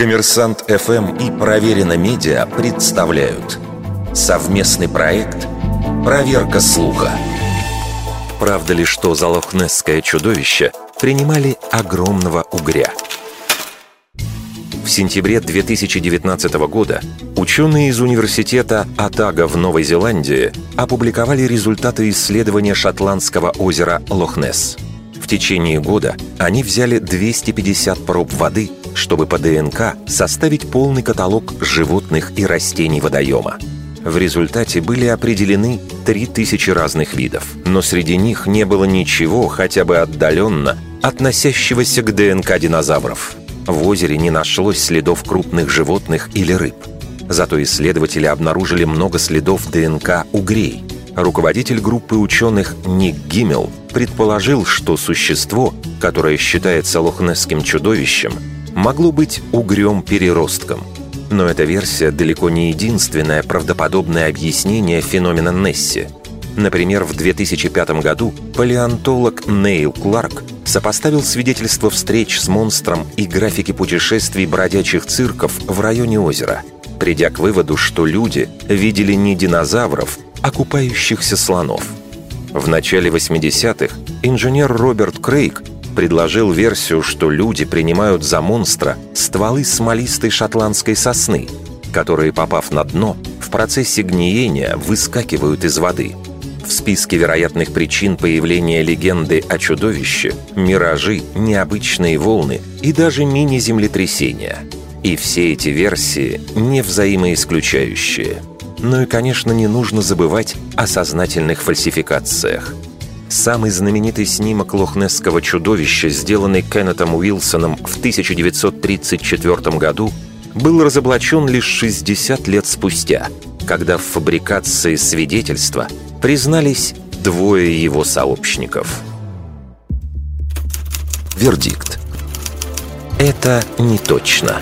Коммерсант ФМ и Проверено Медиа представляют совместный проект «Проверка слуха». Правда ли, что за лохнесское чудовище принимали огромного угря? В сентябре 2019 года ученые из университета Атага в Новой Зеландии опубликовали результаты исследования шотландского озера Лохнесс. В течение года они взяли 250 проб воды чтобы по ДНК составить полный каталог животных и растений водоема. В результате были определены 3000 разных видов, но среди них не было ничего, хотя бы отдаленно, относящегося к ДНК динозавров. В озере не нашлось следов крупных животных или рыб. Зато исследователи обнаружили много следов ДНК угрей. Руководитель группы ученых Ник Гиммел предположил, что существо, которое считается лохнесским чудовищем, могло быть угрем-переростком. Но эта версия далеко не единственное правдоподобное объяснение феномена Несси. Например, в 2005 году палеонтолог Нейл Кларк сопоставил свидетельства встреч с монстром и графики путешествий бродячих цирков в районе озера, придя к выводу, что люди видели не динозавров, а купающихся слонов. В начале 80-х инженер Роберт Крейг предложил версию, что люди принимают за монстра стволы смолистой шотландской сосны, которые, попав на дно, в процессе гниения выскакивают из воды. В списке вероятных причин появления легенды о чудовище – миражи, необычные волны и даже мини-землетрясения. И все эти версии не взаимоисключающие. Ну и, конечно, не нужно забывать о сознательных фальсификациях – Самый знаменитый снимок лохнесского чудовища, сделанный Кеннетом Уилсоном в 1934 году, был разоблачен лишь 60 лет спустя, когда в фабрикации свидетельства признались двое его сообщников. Вердикт. Это не точно.